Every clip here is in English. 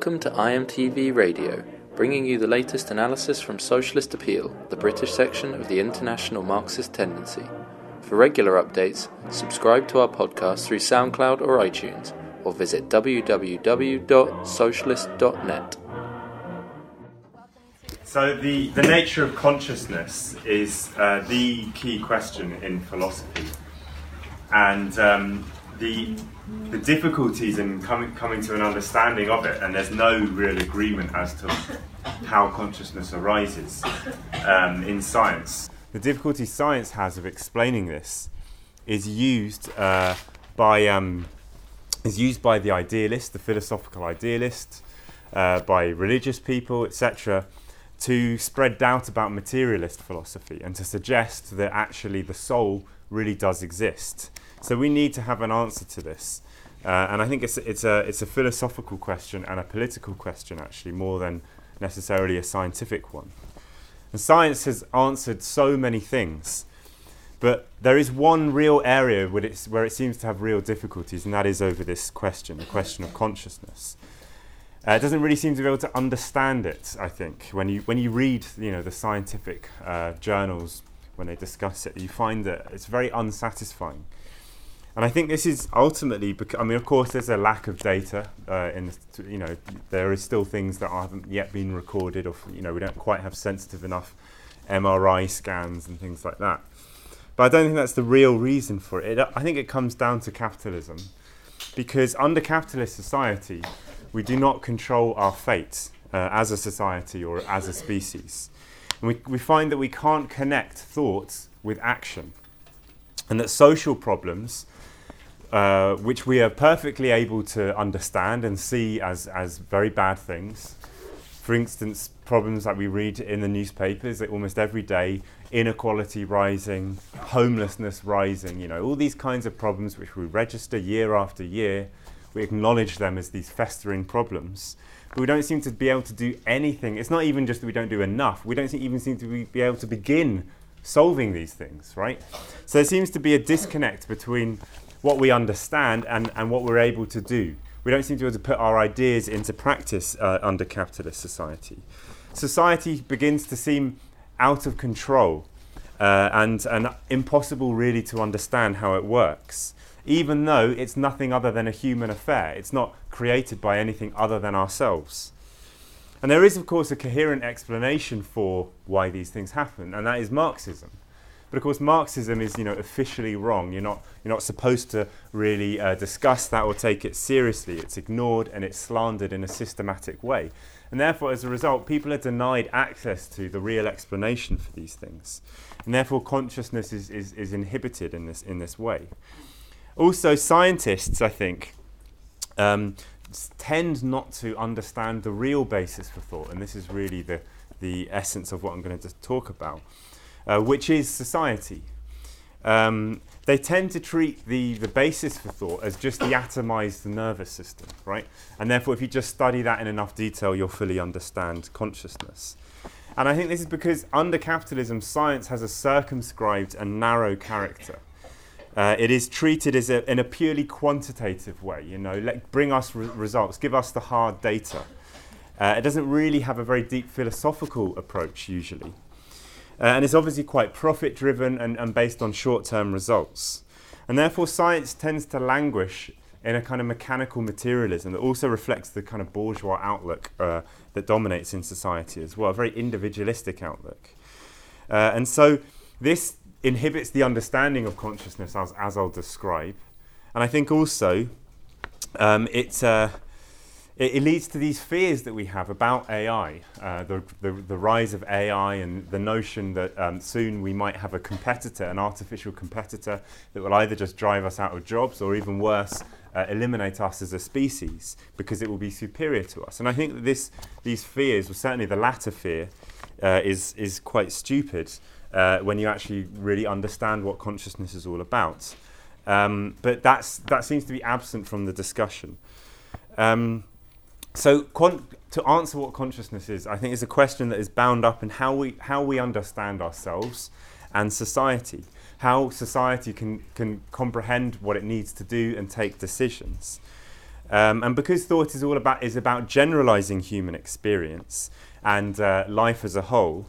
Welcome to IMTV Radio, bringing you the latest analysis from Socialist Appeal, the British section of the International Marxist Tendency. For regular updates, subscribe to our podcast through SoundCloud or iTunes, or visit www.socialist.net. So, the, the nature of consciousness is uh, the key question in philosophy. And um, the, the difficulties in coming, coming to an understanding of it, and there's no real agreement as to how consciousness arises um, in science. The difficulty science has of explaining this is used uh, by um, is used by the idealist, the philosophical idealist, uh, by religious people, etc., to spread doubt about materialist philosophy and to suggest that actually the soul really does exist. So we need to have an answer to this. Uh, and I think it's, it's, a, it's a philosophical question and a political question, actually, more than necessarily a scientific one. And science has answered so many things, but there is one real area where, where it seems to have real difficulties, and that is over this question, the question of consciousness. Uh, it doesn't really seem to be able to understand it, I think. When you, when you read you know, the scientific uh, journals, when they discuss it, you find that it's very unsatisfying. And I think this is ultimately because I mean, of course, there's a lack of data. Uh, in you know, there is still things that haven't yet been recorded, or you know, we don't quite have sensitive enough MRI scans and things like that. But I don't think that's the real reason for it. it I think it comes down to capitalism, because under capitalist society, we do not control our fate uh, as a society or as a species. And we, we find that we can't connect thoughts with action, and that social problems uh, which we are perfectly able to understand and see as, as very bad things. For instance, problems that we read in the newspapers almost every day inequality rising, homelessness rising, you know, all these kinds of problems which we register year after year. We acknowledge them as these festering problems. But we don't seem to be able to do anything. It's not even just that we don't do enough, we don't even seem to be, be able to begin solving these things, right? So there seems to be a disconnect between what we understand and, and what we're able to do. We don't seem to be able to put our ideas into practice uh, under capitalist society. Society begins to seem out of control uh, and, and impossible really to understand how it works, even though it's nothing other than a human affair. It's not created by anything other than ourselves. And there is, of course, a coherent explanation for why these things happen, and that is Marxism. But of course, Marxism is, you know, officially wrong. You're not, you're not supposed to really uh, discuss that or take it seriously. It's ignored and it's slandered in a systematic way. And therefore, as a result, people are denied access to the real explanation for these things. And therefore, consciousness is, is, is inhibited in this, in this way. Also, scientists, I think, um, tend not to understand the real basis for thought. And this is really the, the essence of what I'm going to talk about uh, which is society. Um, they tend to treat the, the basis for thought as just the atomized nervous system, right? And therefore, if you just study that in enough detail, you'll fully understand consciousness. And I think this is because under capitalism, science has a circumscribed and narrow character. Uh, it is treated as a, in a purely quantitative way, you know, let, bring us re- results, give us the hard data. Uh, it doesn't really have a very deep philosophical approach usually. Uh, and it's obviously quite profit driven and, and based on short term results. And therefore, science tends to languish in a kind of mechanical materialism that also reflects the kind of bourgeois outlook uh, that dominates in society as well, a very individualistic outlook. Uh, and so this inhibits the understanding of consciousness as, as I'll describe. And I think also um, uh, it, it, leads to these fears that we have about AI, uh, the, the, the, rise of AI, and the notion that um, soon we might have a competitor, an artificial competitor, that will either just drive us out of jobs or even worse, uh, eliminate us as a species because it will be superior to us. And I think that this, these fears, well, certainly the latter fear, uh, is, is quite stupid uh, when you actually really understand what consciousness is all about. Um, but that's, that seems to be absent from the discussion. Um, so, to answer what consciousness is, I think is a question that is bound up in how we, how we understand ourselves and society, how society can, can comprehend what it needs to do and take decisions. Um, and because thought is all about is about generalizing human experience and uh, life as a whole,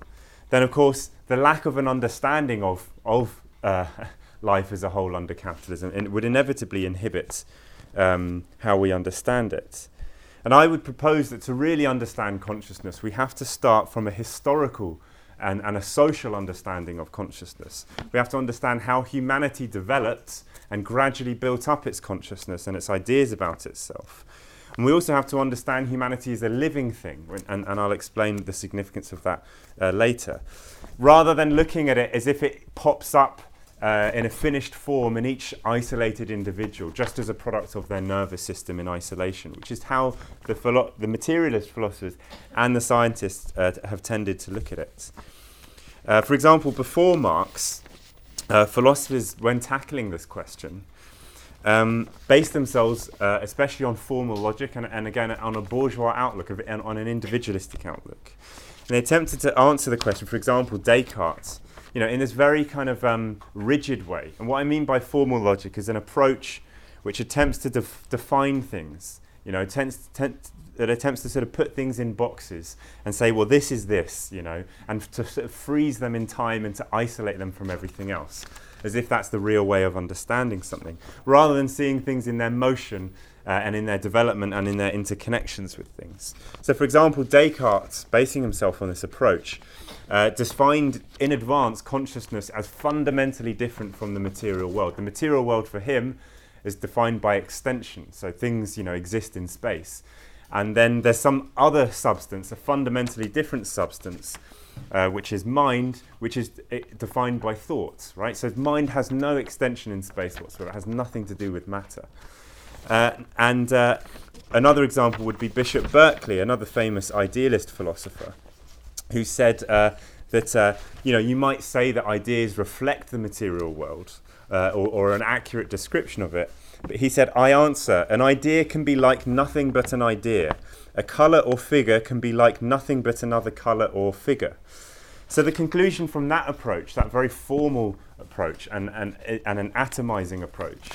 then of course the lack of an understanding of of uh, life as a whole under capitalism it would inevitably inhibit um, how we understand it. And I would propose that to really understand consciousness, we have to start from a historical and, and a social understanding of consciousness. We have to understand how humanity developed and gradually built up its consciousness and its ideas about itself. And we also have to understand humanity as a living thing, and, and I'll explain the significance of that uh, later. Rather than looking at it as if it pops up uh, in a finished form in each isolated individual, just as a product of their nervous system in isolation, which is how the, philo- the materialist philosophers and the scientists uh, have tended to look at it. Uh, for example, before Marx, uh, philosophers, when tackling this question, um, based themselves uh, especially on formal logic and, and, again on a bourgeois outlook, of, and on an individualistic outlook. And they attempted to answer the question, for example, Descartes you know, in this very kind of um, rigid way. And what I mean by formal logic is an approach which attempts to def- define things, you know, attempts, that attempts to sort of put things in boxes and say, well, this is this, you know, and to sort of freeze them in time and to isolate them from everything else, as if that's the real way of understanding something, rather than seeing things in their motion uh, and in their development and in their interconnections with things. So, for example, Descartes, basing himself on this approach, uh, defined in advance consciousness as fundamentally different from the material world. The material world for him is defined by extension, so things you know exist in space, and then there's some other substance, a fundamentally different substance, uh, which is mind, which is defined by thoughts, right? So mind has no extension in space whatsoever; it has nothing to do with matter. Uh, and uh, another example would be Bishop Berkeley, another famous idealist philosopher who said uh, that uh, you know you might say that ideas reflect the material world uh, or, or, an accurate description of it. But he said, I answer, an idea can be like nothing but an idea. A colour or figure can be like nothing but another colour or figure. So the conclusion from that approach, that very formal approach and, and, and an atomizing approach,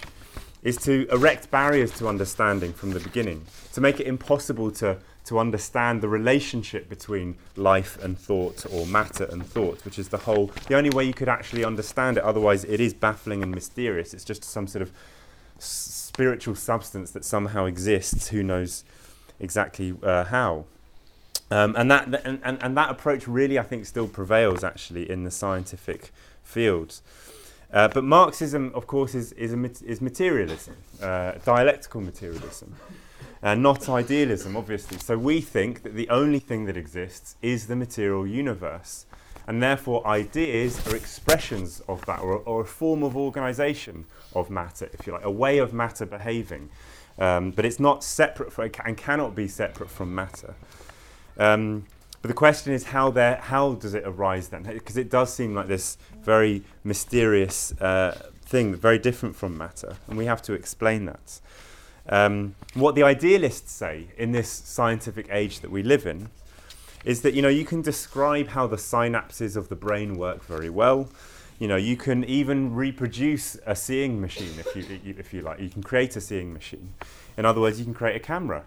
is to erect barriers to understanding from the beginning, to make it impossible to to understand the relationship between life and thought or matter and thought, which is the whole, the only way you could actually understand it. Otherwise, it is baffling and mysterious. It's just some sort of spiritual substance that somehow exists. Who knows exactly uh, how? Um, and that and, and, and that approach really, I think, still prevails actually in the scientific fields. Uh, but Marxism, of course, is is, is materialism, uh, dialectical materialism and not idealism, obviously. So we think that the only thing that exists is the material universe. And therefore, ideas are expressions of that, or, or a form of organization of matter, if you like, a way of matter behaving. Um, but it's not separate from, and cannot be separate from matter. Um, but the question is how there, how does it arise then? Because it does seem like this very mysterious uh, thing, very different from matter, and we have to explain that. Um, what the idealists say in this scientific age that we live in is that you know you can describe how the synapses of the brain work very well. You know you can even reproduce a seeing machine if you if you like. You can create a seeing machine. In other words, you can create a camera.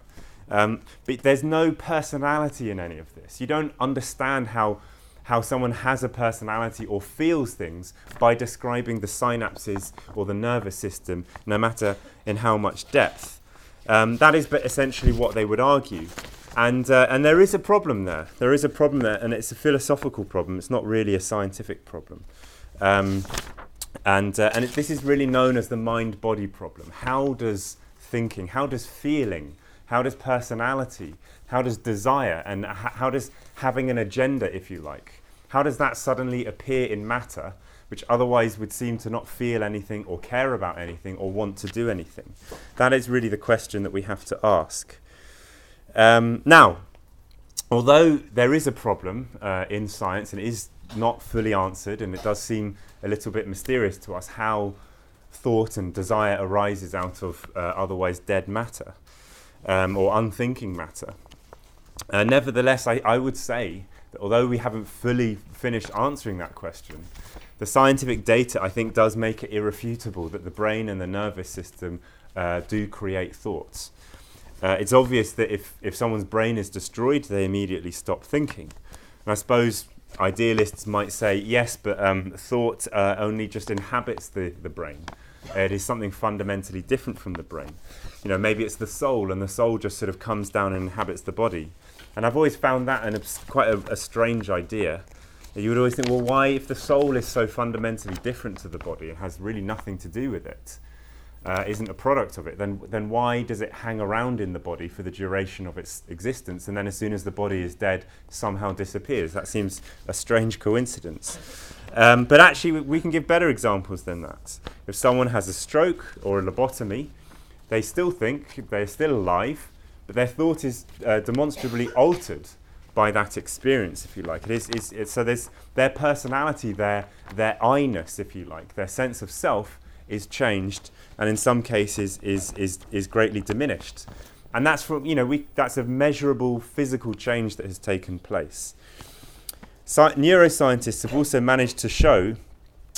Um, but there's no personality in any of this. You don't understand how how someone has a personality or feels things by describing the synapses or the nervous system, no matter in how much depth. Um, that is but essentially what they would argue. And, uh, and there is a problem there. There is a problem there, and it's a philosophical problem. It's not really a scientific problem. Um, and uh, and it, this is really known as the mind body problem. How does thinking, how does feeling, how does personality, how does desire, and how does having an agenda, if you like, how does that suddenly appear in matter, which otherwise would seem to not feel anything or care about anything or want to do anything? That is really the question that we have to ask. Um, now, although there is a problem uh, in science and it is not fully answered, and it does seem a little bit mysterious to us how thought and desire arises out of uh, otherwise dead matter um, or unthinking matter. Uh, nevertheless, I, I would say that although we haven't fully finished answering that question, the scientific data I think does make it irrefutable that the brain and the nervous system uh, do create thoughts. uh, it's obvious that if, if someone's brain is destroyed, they immediately stop thinking. And I suppose idealists might say, yes, but um, thought uh, only just inhabits the, the brain. It is something fundamentally different from the brain. You know, maybe it's the soul, and the soul just sort of comes down and inhabits the body. And I've always found that an quite a, a strange idea. You would always think, well, why, if the soul is so fundamentally different to the body and has really nothing to do with it, uh, isn't a product of it, then, then why does it hang around in the body for the duration of its existence and then as soon as the body is dead, somehow disappears? That seems a strange coincidence. Um, but actually, we, can give better examples than that. If someone has a stroke or a lobotomy, they still think they're still alive, but their thought is uh, demonstrably altered by that experience, if you like. It is, is it's, so there's their personality, their, their I-ness, if you like, their sense of self is changed and in some cases is, is, is greatly diminished. And that's, from, you know, we, that's a measurable physical change that has taken place. Sci- neuroscientists have also managed to show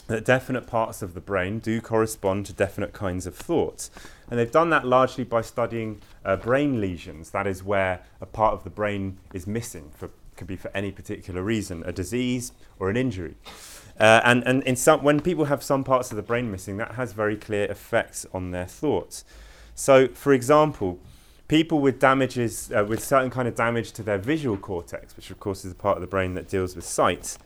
that definite parts of the brain do correspond to definite kinds of thoughts. And they've done that largely by studying uh, brain lesions, that is, where a part of the brain is missing, for, could be for any particular reason, a disease or an injury. Uh, and and in some, when people have some parts of the brain missing, that has very clear effects on their thoughts. So, for example, people with damages, uh, with certain kind of damage to their visual cortex, which of course is a part of the brain that deals with sight,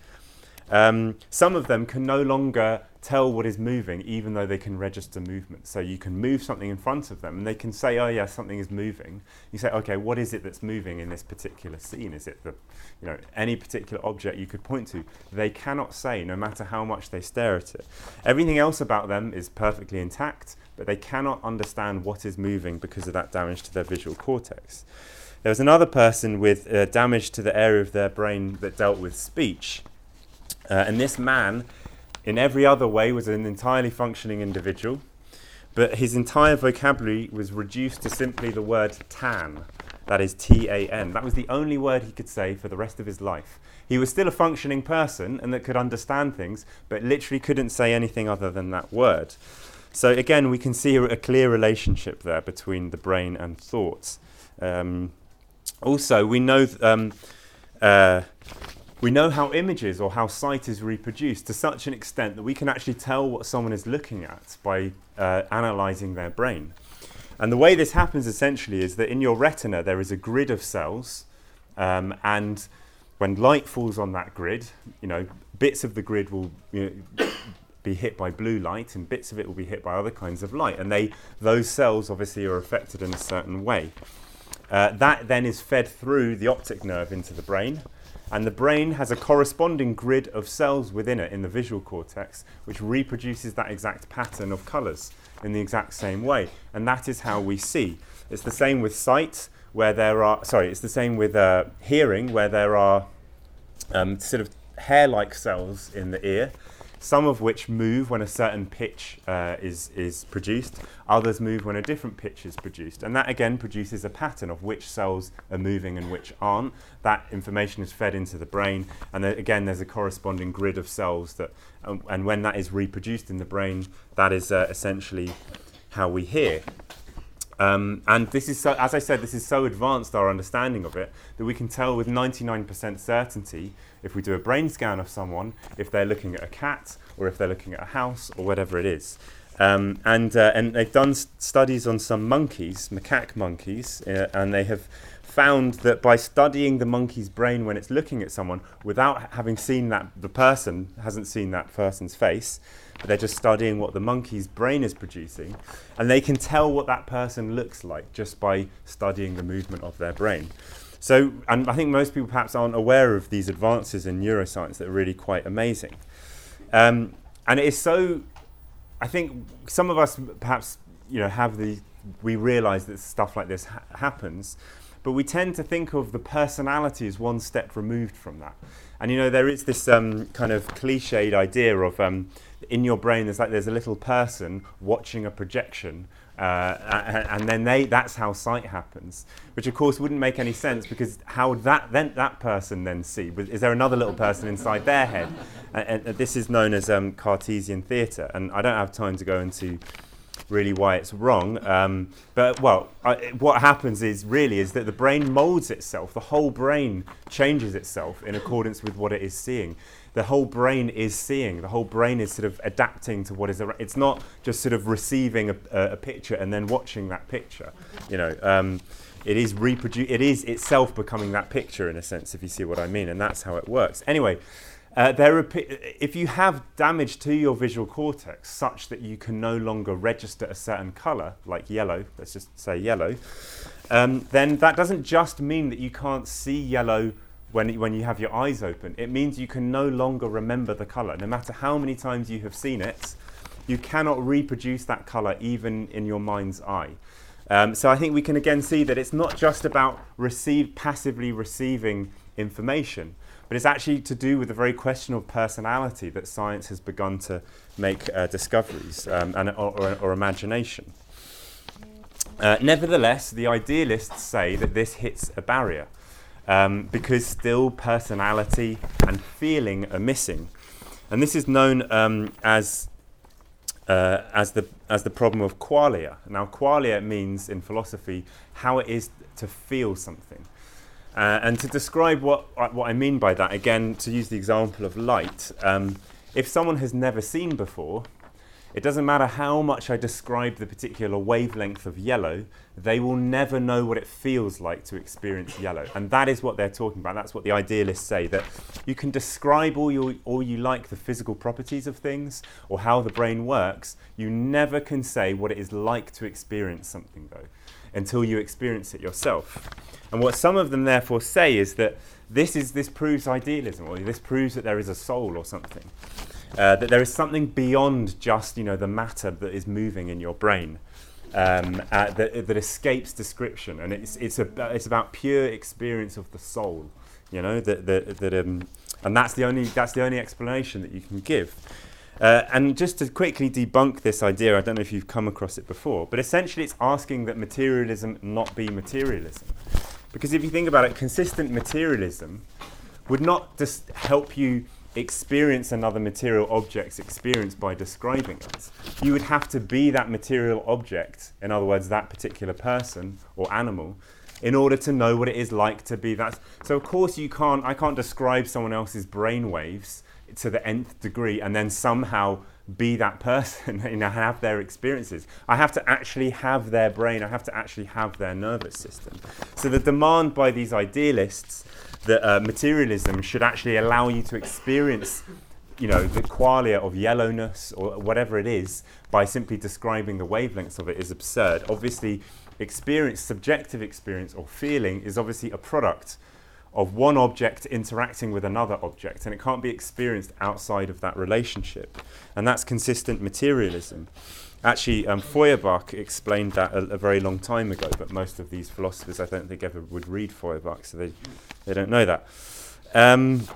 um, some of them can no longer tell what is moving, even though they can register movement. So you can move something in front of them, and they can say, "Oh, yeah, something is moving." You say, "Okay, what is it that's moving in this particular scene? Is it the, you know, any particular object you could point to?" They cannot say, no matter how much they stare at it. Everything else about them is perfectly intact, but they cannot understand what is moving because of that damage to their visual cortex. There was another person with uh, damage to the area of their brain that dealt with speech. Uh, and this man, in every other way, was an entirely functioning individual, but his entire vocabulary was reduced to simply the word tan. That is T A N. That was the only word he could say for the rest of his life. He was still a functioning person and that could understand things, but literally couldn't say anything other than that word. So, again, we can see a clear relationship there between the brain and thoughts. Um, also, we know. Th- um, uh, we know how images or how sight is reproduced to such an extent that we can actually tell what someone is looking at by uh, analyzing their brain. And the way this happens essentially is that in your retina there is a grid of cells, um, and when light falls on that grid, you know, bits of the grid will you know, be hit by blue light, and bits of it will be hit by other kinds of light, and they those cells obviously are affected in a certain way. Uh, that then is fed through the optic nerve into the brain, and the brain has a corresponding grid of cells within it in the visual cortex, which reproduces that exact pattern of colours in the exact same way. And that is how we see. It's the same with sight, where there are, sorry, it's the same with uh, hearing, where there are um, sort of hair like cells in the ear some of which move when a certain pitch uh, is, is produced, others move when a different pitch is produced. And that again produces a pattern of which cells are moving and which aren't. That information is fed into the brain, and then again, there's a corresponding grid of cells that, and when that is reproduced in the brain, that is uh, essentially how we hear. Um, and this is so, as I said, this is so advanced our understanding of it that we can tell with 99% certainty if we do a brain scan of someone if they're looking at a cat or if they're looking at a house or whatever it is. Um, and uh, and they've done s- studies on some monkeys, macaque monkeys, uh, and they have found that by studying the monkey's brain when it's looking at someone without having seen that the person hasn't seen that person's face but they're just studying what the monkey's brain is producing and they can tell what that person looks like just by studying the movement of their brain so and i think most people perhaps aren't aware of these advances in neuroscience that are really quite amazing um, and it is so i think some of us perhaps you know have the we realize that stuff like this ha- happens but we tend to think of the personality as one step removed from that. And you know, there is this um, kind of cliched idea of um, in your brain, there's like there's a little person watching a projection, uh, and then they that's how sight happens. Which of course wouldn't make any sense because how would that then that person then see? Is there another little person inside their head? And, and this is known as um, Cartesian theatre, and I don't have time to go into really why it's wrong. Um, but well, I, what happens is really is that the brain molds itself. The whole brain changes itself in accordance with what it is seeing. The whole brain is seeing. The whole brain is sort of adapting to what is around. It's not just sort of receiving a, a, a picture and then watching that picture. You know. Um, it is reproduce. It is itself becoming that picture in a sense, if you see what I mean, and that's how it works. Anyway, uh, there are, if you have damage to your visual cortex such that you can no longer register a certain color, like yellow, let's just say yellow, um, then that doesn't just mean that you can't see yellow when, when you have your eyes open. It means you can no longer remember the color. No matter how many times you have seen it, you cannot reproduce that color even in your mind's eye. Um, so I think we can again see that it's not just about receive, passively receiving information but it's actually to do with the very question of personality that science has begun to make uh, discoveries um, and, or, or, or imagination. Uh, nevertheless, the idealists say that this hits a barrier um, because still personality and feeling are missing. And this is known um, as, uh, as, the, as the problem of qualia. Now, qualia means in philosophy how it is to feel something. Uh, and to describe what, what I mean by that, again, to use the example of light, um, if someone has never seen before, it doesn't matter how much I describe the particular wavelength of yellow, they will never know what it feels like to experience yellow. And that is what they're talking about. That's what the idealists say that you can describe all, your, all you like the physical properties of things or how the brain works. You never can say what it is like to experience something, though, until you experience it yourself. And what some of them therefore say is that this is this proves idealism, or this proves that there is a soul or something. Uh, that there is something beyond just you know the matter that is moving in your brain um, uh, that, that escapes description, and it's it's a, it's about pure experience of the soul, you know that that, that um, and that's the only that's the only explanation that you can give. Uh, and just to quickly debunk this idea, I don't know if you've come across it before, but essentially it's asking that materialism not be materialism. Because if you think about it, consistent materialism would not just help you experience another material object's experience by describing it. You would have to be that material object, in other words, that particular person or animal, in order to know what it is like to be that. So of course you can't I can't describe someone else's brain waves to the nth degree and then somehow be that person you know have their experiences i have to actually have their brain i have to actually have their nervous system so the demand by these idealists that uh, materialism should actually allow you to experience you know the qualia of yellowness or whatever it is by simply describing the wavelengths of it is absurd obviously experience subjective experience or feeling is obviously a product of one object interacting with another object, and it can't be experienced outside of that relationship. And that's consistent materialism. Actually, um, Feuerbach explained that a, a, very long time ago, but most of these philosophers, I don't think, ever would read Feuerbach, so they, they don't know that. Um,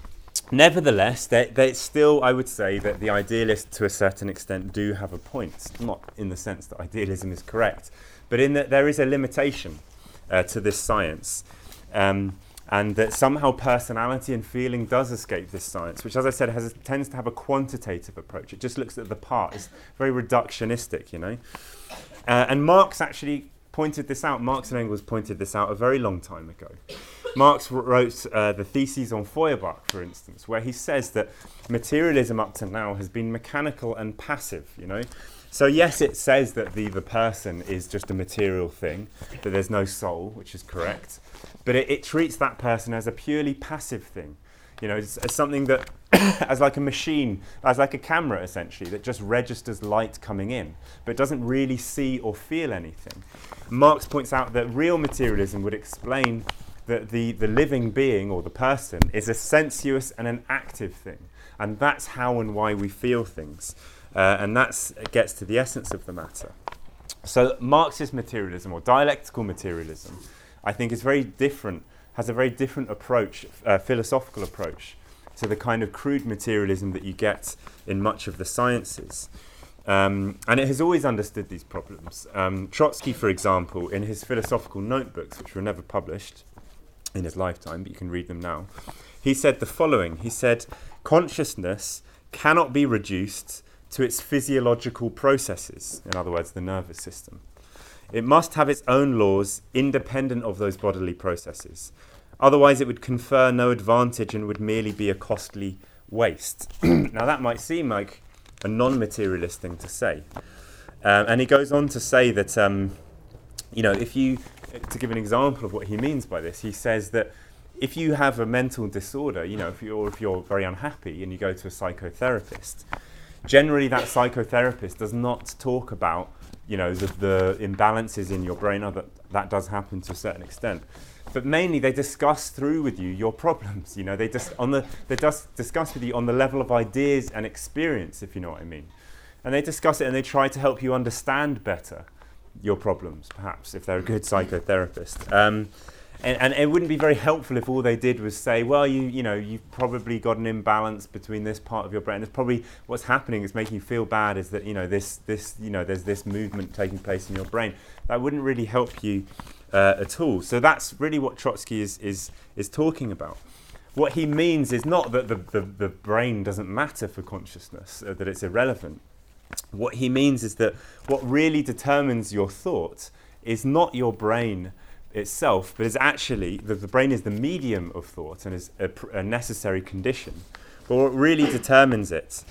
nevertheless, they, they still, I would say, that the idealists, to a certain extent, do have a point. Not in the sense that idealism is correct, but in that there is a limitation uh, to this science. Um, and that somehow personality and feeling does escape this science, which, as I said, has, tends to have a quantitative approach. It just looks at the part. It's very reductionistic, you know. Uh, and Marx actually pointed this out. Marx and Engels pointed this out a very long time ago. Marx wrote uh, the Theses on Feuerbach, for instance, where he says that materialism up to now has been mechanical and passive, you know. So yes, it says that the, the person is just a material thing, that there's no soul, which is correct but it, it treats that person as a purely passive thing. You know, as, as something that, as like a machine, as like a camera essentially, that just registers light coming in, but doesn't really see or feel anything. Marx points out that real materialism would explain that the, the living being or the person is a sensuous and an active thing. And that's how and why we feel things. Uh, and that gets to the essence of the matter. So, Marxist materialism or dialectical materialism I think is very different, has a very different approach, uh, philosophical approach, to the kind of crude materialism that you get in much of the sciences. Um, and it has always understood these problems. Um, Trotsky, for example, in his philosophical notebooks, which were never published in his lifetime, but you can read them now, he said the following He said, Consciousness cannot be reduced to its physiological processes, in other words, the nervous system. It must have its own laws independent of those bodily processes. Otherwise, it would confer no advantage and would merely be a costly waste. now, that might seem like a non materialist thing to say. Um, and he goes on to say that, um, you know, if you, to give an example of what he means by this, he says that if you have a mental disorder, you know, if you're, if you're very unhappy and you go to a psychotherapist, generally that psychotherapist does not talk about, you know, the, the imbalances in your brain, that, that does happen to a certain extent. But mainly they discuss through with you your problems, you know, they, just on the, they just discuss with you on the level of ideas and experience, if you know what I mean. And they discuss it and they try to help you understand better your problems, perhaps, if they're a good psychotherapist. Um, and, and, it wouldn't be very helpful if all they did was say, well, you, you know, you've probably got an imbalance between this part of your brain. It's probably what's happening is making you feel bad is that, you know, this, this, you know, there's this movement taking place in your brain. That wouldn't really help you uh, at all. So that's really what Trotsky is, is, is talking about. What he means is not that the, the, the brain doesn't matter for consciousness, uh, that it's irrelevant. What he means is that what really determines your thought is not your brain itself, but is actually the, the brain is the medium of thought and is a, a necessary condition. But what really determines it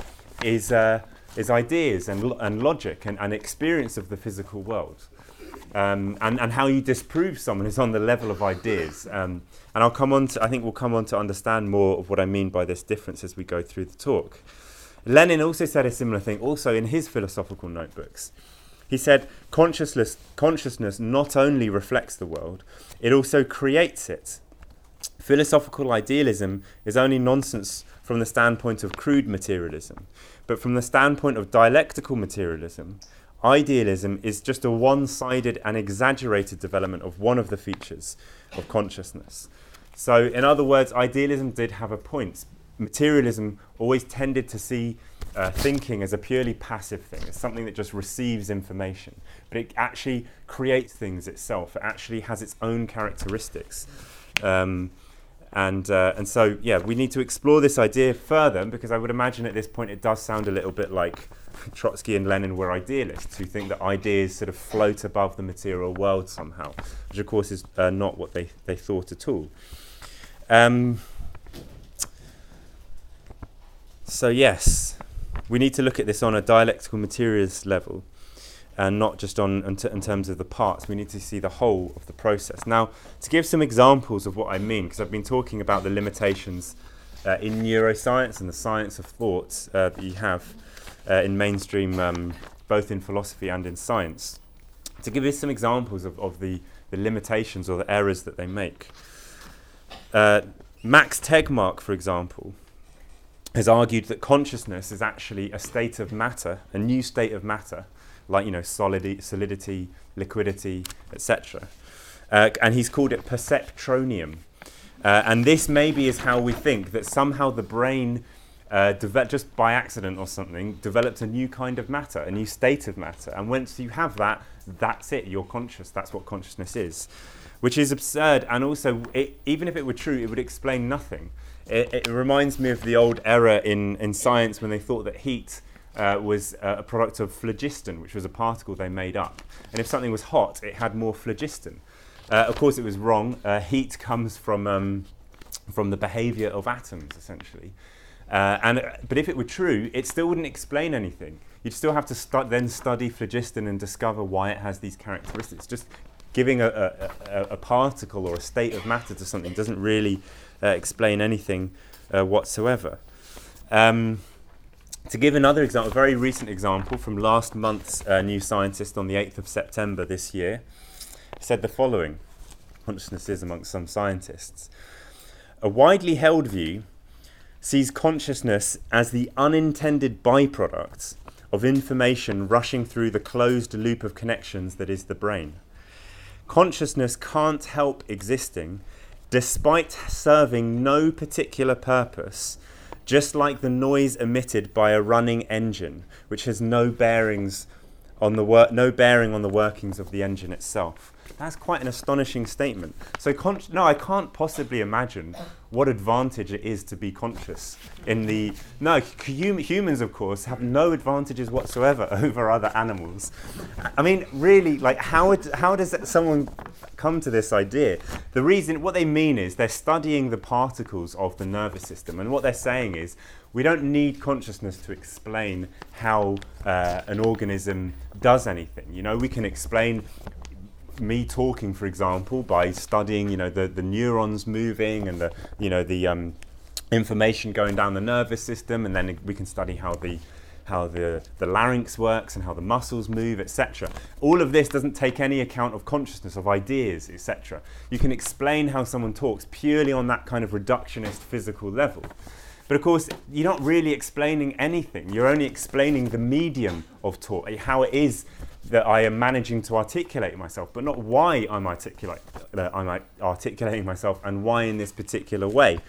is, uh, is ideas and, and logic and, and experience of the physical world. Um, and, and how you disprove someone is on the level of ideas. Um, and I'll come on to, I think we'll come on to understand more of what I mean by this difference as we go through the talk. Lenin also said a similar thing, also in his philosophical notebooks. He said, consciousness, consciousness not only reflects the world, it also creates it. Philosophical idealism is only nonsense from the standpoint of crude materialism, but from the standpoint of dialectical materialism, idealism is just a one sided and exaggerated development of one of the features of consciousness. So, in other words, idealism did have a point. Materialism always tended to see uh, thinking as a purely passive thing, as something that just receives information, but it actually creates things itself. It actually has its own characteristics. Um, and, uh, and so, yeah, we need to explore this idea further because I would imagine at this point it does sound a little bit like Trotsky and Lenin were idealists who think that ideas sort of float above the material world somehow, which of course is uh, not what they, they thought at all. Um, so, yes, we need to look at this on a dialectical materials level and not just on in, t- in, terms of the parts. We need to see the whole of the process. Now, to give some examples of what I mean, because I've been talking about the limitations uh, in neuroscience and the science of thought uh, that you have uh, in mainstream, um, both in philosophy and in science. To give you some examples of, of the, the limitations or the errors that they make. Uh, Max Tegmark, for example, has argued that consciousness is actually a state of matter, a new state of matter, like you know solidity, solidity liquidity, etc. Uh, and he's called it perceptronium. Uh, and this maybe is how we think that somehow the brain, uh, deve- just by accident or something, developed a new kind of matter, a new state of matter. And once you have that, that's it. You're conscious. That's what consciousness is, which is absurd. And also, it, even if it were true, it would explain nothing. It, it, reminds me of the old era in, in science when they thought that heat uh, was uh, a product of phlogiston, which was a particle they made up. And if something was hot, it had more phlogiston. Uh, of course, it was wrong. Uh, heat comes from, um, from the behavior of atoms, essentially. Uh, and, but if it were true, it still wouldn't explain anything. You'd still have to stu- then study phlogiston and discover why it has these characteristics. Just giving a, a, a, particle or a state of matter to something doesn't really uh, explain anything uh, whatsoever. Um, to give another example, a very recent example from last month's uh, New Scientist on the 8th of September this year, said the following consciousness is amongst some scientists. A widely held view sees consciousness as the unintended byproduct of information rushing through the closed loop of connections that is the brain. Consciousness can't help existing despite serving no particular purpose, just like the noise emitted by a running engine, which has no bearings on the wor- no bearing on the workings of the engine itself. That's quite an astonishing statement. So, con- no, I can't possibly imagine what advantage it is to be conscious. In the no, hum- humans, of course, have no advantages whatsoever over other animals. I mean, really, like, how would, how does someone come to this idea? The reason, what they mean is they're studying the particles of the nervous system, and what they're saying is we don't need consciousness to explain how uh, an organism does anything. You know, we can explain me talking, for example, by studying, you know, the, the neurons moving and the, you know, the um, information going down the nervous system, and then we can study how the how the, the larynx works and how the muscles move, etc. All of this doesn't take any account of consciousness, of ideas, etc. You can explain how someone talks purely on that kind of reductionist physical level. But of course, you're not really explaining anything. You're only explaining the medium of talk, how it is that I am managing to articulate myself, but not why I'm, articulate, I'm articulating myself and why in this particular way.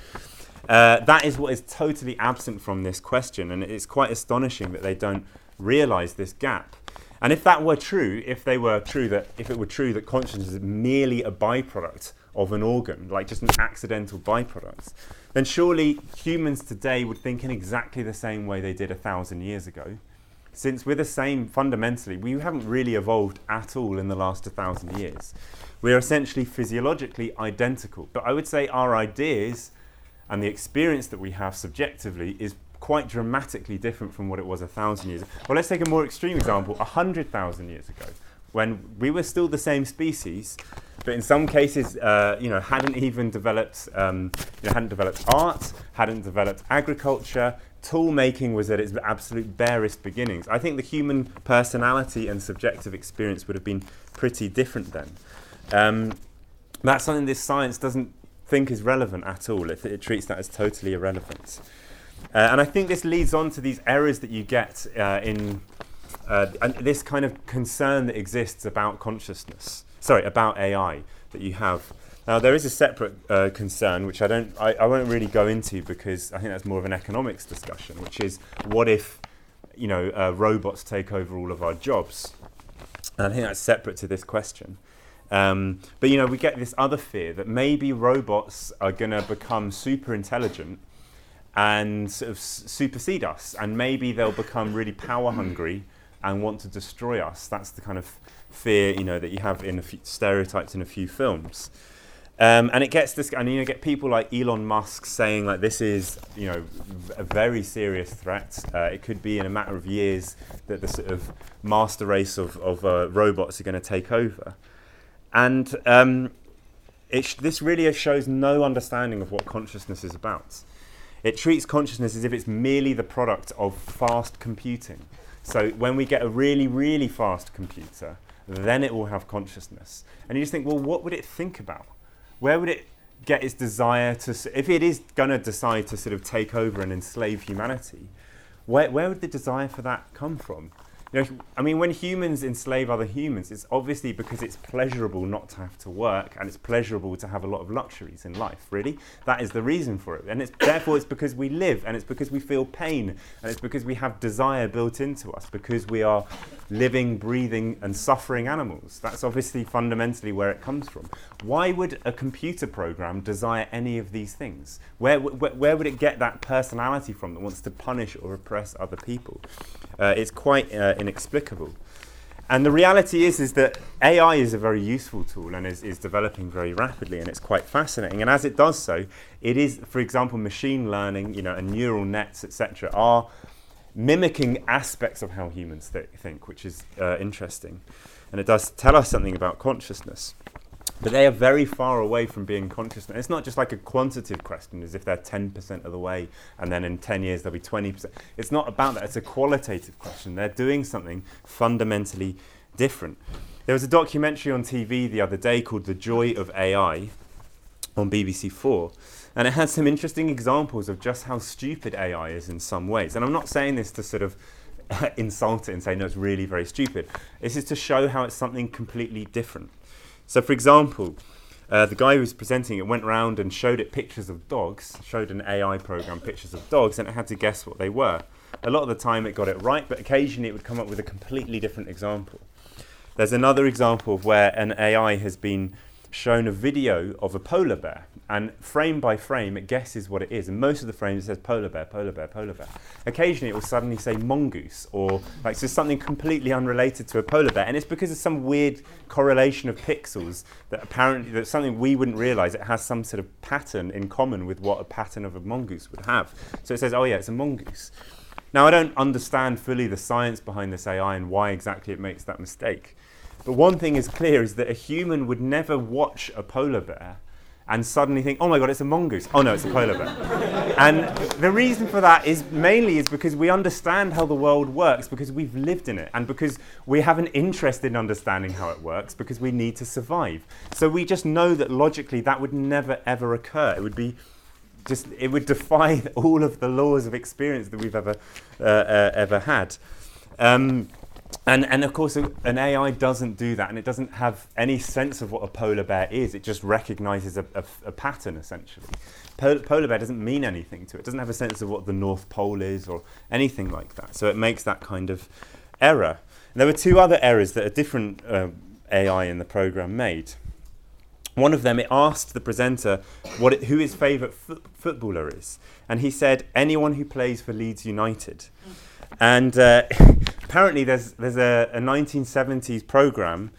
Uh, that is what is totally absent from this question, and it's quite astonishing that they don't realize this gap. And if that were true, if they were true that if it were true that consciousness is merely a byproduct of an organ, like just an accidental byproduct, then surely humans today would think in exactly the same way they did a thousand years ago. Since we're the same fundamentally, we haven't really evolved at all in the last 1,000 years. We're essentially physiologically identical. But I would say our ideas and the experience that we have subjectively is quite dramatically different from what it was a thousand years ago. Well, let's take a more extreme example a 100,000 years ago, when we were still the same species, but in some cases, uh, you know, hadn't even developed, um, you know, hadn't developed art, hadn't developed agriculture. Tool making was at its absolute barest beginnings. I think the human personality and subjective experience would have been pretty different then. Um, that's something this science doesn't think is relevant at all. It, it treats that as totally irrelevant. Uh, and I think this leads on to these errors that you get uh, in uh, and this kind of concern that exists about consciousness sorry, about AI that you have. Now, there is a separate uh, concern, which I don't, I, I won't really go into because I think that's more of an economics discussion, which is what if, you know, uh, robots take over all of our jobs? And I think that's separate to this question. Um, but you know, we get this other fear that maybe robots are going to become super intelligent and sort of supersede us, and maybe they'll become really power hungry and want to destroy us. That's the kind of fear, you know, that you have in a few stereotypes in a few films. Um, and it gets this, and you know, get people like Elon Musk saying like this is, you know, a very serious threat. Uh, it could be in a matter of years that the sort of master race of, of uh, robots are going to take over. And um, sh- this really shows no understanding of what consciousness is about. It treats consciousness as if it's merely the product of fast computing. So when we get a really, really fast computer, then it will have consciousness. And you just think, well, what would it think about? Where would it get its desire to, if it is going to decide to sort of take over and enslave humanity, where, where would the desire for that come from? You know, I mean, when humans enslave other humans, it's obviously because it's pleasurable not to have to work and it's pleasurable to have a lot of luxuries in life, really. That is the reason for it. And it's, therefore, it's because we live and it's because we feel pain and it's because we have desire built into us, because we are living, breathing, and suffering animals. That's obviously fundamentally where it comes from. Why would a computer program desire any of these things? Where, where, where would it get that personality from that wants to punish or oppress other people? Uh, it's quite uh, inexplicable. And the reality is, is that AI is a very useful tool and is, is developing very rapidly, and it's quite fascinating. And as it does so, it is, for example, machine learning, you know, and neural nets, etc., are mimicking aspects of how humans th- think, which is uh, interesting. And it does tell us something about consciousness. But they are very far away from being conscious. It's not just like a quantitative question, as if they're 10% of the way and then in 10 years they'll be 20%. It's not about that, it's a qualitative question. They're doing something fundamentally different. There was a documentary on TV the other day called The Joy of AI on BBC Four, and it has some interesting examples of just how stupid AI is in some ways. And I'm not saying this to sort of insult it and say, no, it's really very stupid. This is to show how it's something completely different. So, for example, uh, the guy who was presenting it went around and showed it pictures of dogs, showed an AI program pictures of dogs, and it had to guess what they were. A lot of the time it got it right, but occasionally it would come up with a completely different example. There's another example of where an AI has been shown a video of a polar bear, and frame by frame it guesses what it is. And most of the frames it says polar bear, polar bear, polar bear. Occasionally it will suddenly say mongoose or like so something completely unrelated to a polar bear, and it's because of some weird correlation of pixels that apparently that's something we wouldn't realize. It has some sort of pattern in common with what a pattern of a mongoose would have. So it says, oh yeah, it's a mongoose. Now I don't understand fully the science behind this AI and why exactly it makes that mistake. But one thing is clear is that a human would never watch a polar bear and suddenly think, oh my god, it's a mongoose. Oh no, it's a polar bear. and the reason for that is mainly is because we understand how the world works because we've lived in it and because we have an interest in understanding how it works because we need to survive. So we just know that logically that would never ever occur. It would be just it would defy all of the laws of experience that we've ever uh, uh, ever had. Um, and, and of course, an AI doesn't do that, and it doesn't have any sense of what a polar bear is. It just recognizes a, a, a pattern, essentially. Pol- polar bear doesn't mean anything to it. It doesn't have a sense of what the North Pole is or anything like that. So it makes that kind of error. And there were two other errors that a different uh, AI in the program made. One of them, it asked the presenter what it, who his favourite fo- footballer is, and he said anyone who plays for Leeds United. And uh, apparently, there's there's a, a 1970s program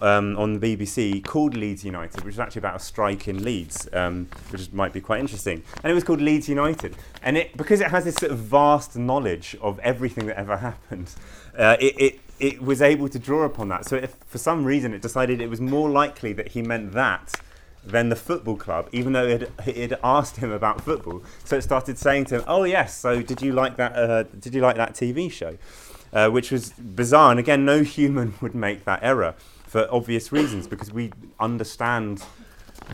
um, on the BBC called Leeds United, which is actually about a strike in Leeds, um, which might be quite interesting. And it was called Leeds United, and it because it has this sort of vast knowledge of everything that ever happened, uh, it, it it was able to draw upon that. So if for some reason it decided it was more likely that he meant that than the football club, even though it had asked him about football. So it started saying to him, "Oh yes, so did you like that? Uh, did you like that TV show?" Uh, which was bizarre. And again, no human would make that error for obvious reasons because we understand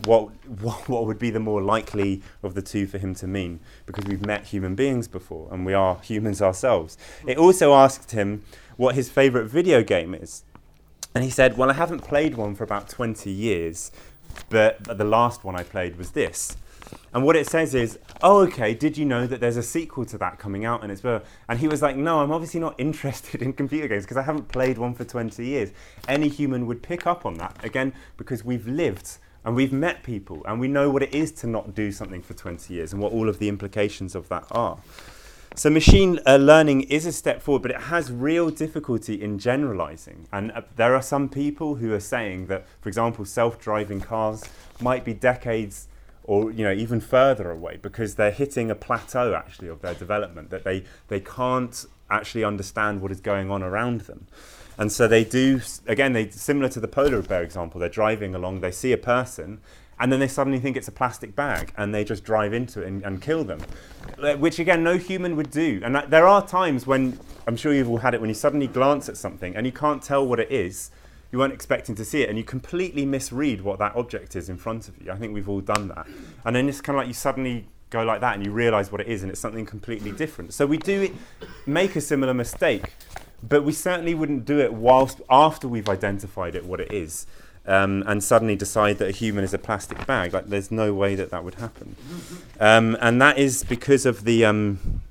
what, what what would be the more likely of the two for him to mean because we've met human beings before and we are humans ourselves. It also asked him what his favorite video game is. And he said, Well, I haven't played one for about 20 years, but the last one I played was this. And what it says is, oh, okay, did you know that there's a sequel to that coming out? And it's and he was like, no, I'm obviously not interested in computer games because I haven't played one for 20 years. Any human would pick up on that again because we've lived and we've met people and we know what it is to not do something for 20 years and what all of the implications of that are. So machine uh, learning is a step forward, but it has real difficulty in generalizing. And uh, there are some people who are saying that, for example, self-driving cars might be decades or you know even further away because they're hitting a plateau actually of their development that they they can't actually understand what is going on around them. And so they do again they similar to the polar bear example, they're driving along, they see a person and then they suddenly think it's a plastic bag and they just drive into it and, and kill them. Uh, which again no human would do. And that, there are times when i'm sure you've all had it when you suddenly glance at something and you can't tell what it is. You weren't expecting to see it and you completely misread what that object is in front of you. I think we've all done that. And then it's kind of like you suddenly go like that and you realize what it is and it's something completely different. So we do make a similar mistake but we certainly wouldn't do it whilst after we've identified it what it is um, and suddenly decide that a human is a plastic bag. Like, there's no way that that would happen. Um, and that is because of the. Um,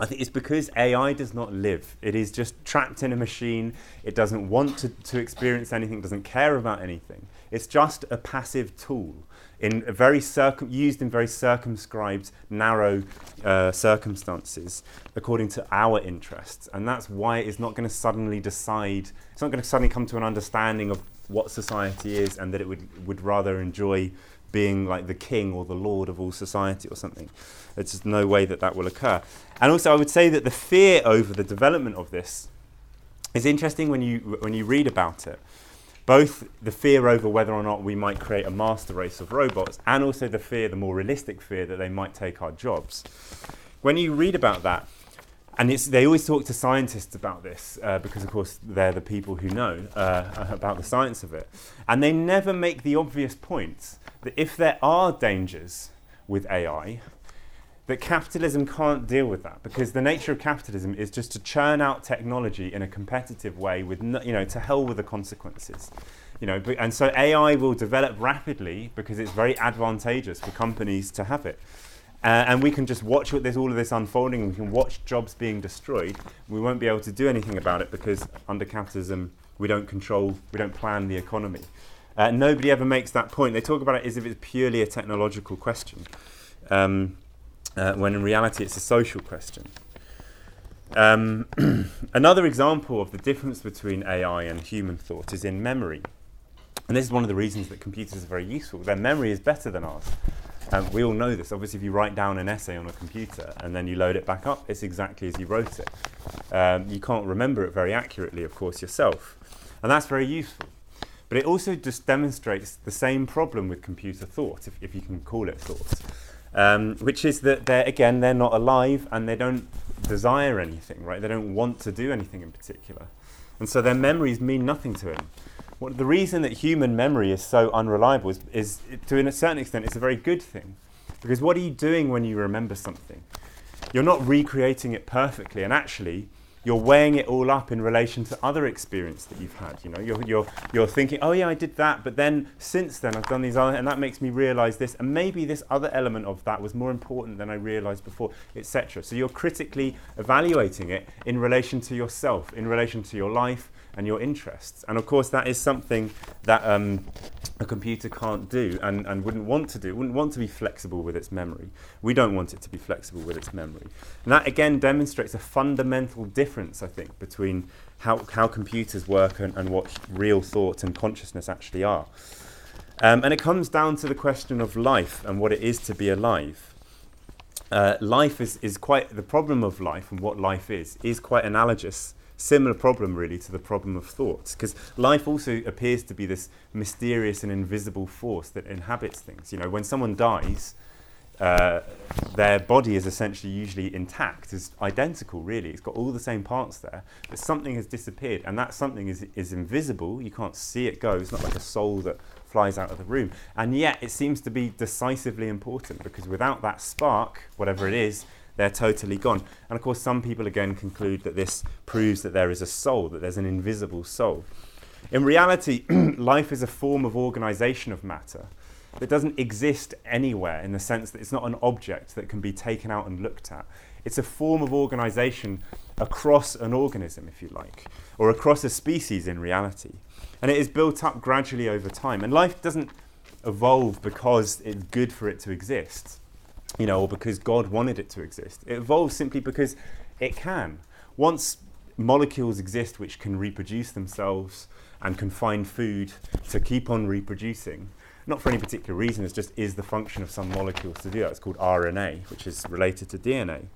I think it's because AI does not live. It is just trapped in a machine. It doesn't want to, to experience anything, doesn't care about anything. It's just a passive tool in very circum- used in very circumscribed, narrow uh, circumstances according to our interests. And that's why it's not going to suddenly decide, it's not going to suddenly come to an understanding of what society is and that it would, would rather enjoy being like the king or the lord of all society or something. There's just no way that that will occur. And also, I would say that the fear over the development of this is interesting when you, when you read about it. Both the fear over whether or not we might create a master race of robots, and also the fear, the more realistic fear, that they might take our jobs. When you read about that, and they always talk to scientists about this uh, because, of course, they're the people who know uh, about the science of it. And they never make the obvious point that if there are dangers with AI, that capitalism can't deal with that. Because the nature of capitalism is just to churn out technology in a competitive way with no, you know to hell with the consequences. You know and so AI will develop rapidly because it's very advantageous for companies to have it uh, and we can just watch there's all of this unfolding. We can watch jobs being destroyed. We won't be able to do anything about it because under capitalism, We don't control, we don't plan the economy. Uh, nobody ever makes that point. They talk about it as if it's purely a technological question, um, uh, when in reality it's a social question. Um, another example of the difference between AI and human thought is in memory. And this is one of the reasons that computers are very useful. Their memory is better than ours. Um, we all know this. Obviously, if you write down an essay on a computer and then you load it back up, it's exactly as you wrote it. Um, you can't remember it very accurately, of course, yourself. And that's very useful. But it also just demonstrates the same problem with computer thought, if, if you can call it thought, um, which is that they're, again, they're not alive and they don't desire anything, right? They don't want to do anything in particular. And so their memories mean nothing to him. What, the reason that human memory is so unreliable is, is, to a certain extent, it's a very good thing. Because what are you doing when you remember something? You're not recreating it perfectly, and actually, you're weighing it all up in relation to other experience that you've had. You know, you're, you're, you're thinking, oh yeah, I did that, but then since then I've done these other, and that makes me realize this, and maybe this other element of that was more important than I realized before, etc. So you're critically evaluating it in relation to yourself, in relation to your life, and your interests. And of course, that is something that um, a computer can't do and, and wouldn't want to do, wouldn't want to be flexible with its memory. We don't want it to be flexible with its memory. And that again demonstrates a fundamental difference, I think, between how, how computers work and, and what real thought and consciousness actually are. Um, and it comes down to the question of life and what it is to be alive. Uh, life is, is quite, the problem of life and what life is, is quite analogous similar problem really to the problem of thoughts because life also appears to be this mysterious and invisible force that inhabits things. You know when someone dies uh, their body is essentially usually intact is identical really. It's got all the same parts there but something has disappeared and that something is, is invisible. You can't see it go. It's not like a soul that flies out of the room. And yet it seems to be decisively important because without that spark whatever it is they're totally gone. And of course, some people again conclude that this proves that there is a soul, that there's an invisible soul. In reality, life is a form of organization of matter that doesn't exist anywhere in the sense that it's not an object that can be taken out and looked at. It's a form of organization across an organism, if you like, or across a species in reality. And it is built up gradually over time. And life doesn't evolve because it's good for it to exist you know, or because God wanted it to exist. It evolves simply because it can. Once molecules exist which can reproduce themselves and can find food to keep on reproducing, not for any particular reason, it just is the function of some molecules to do that. It's called RNA, which is related to DNA.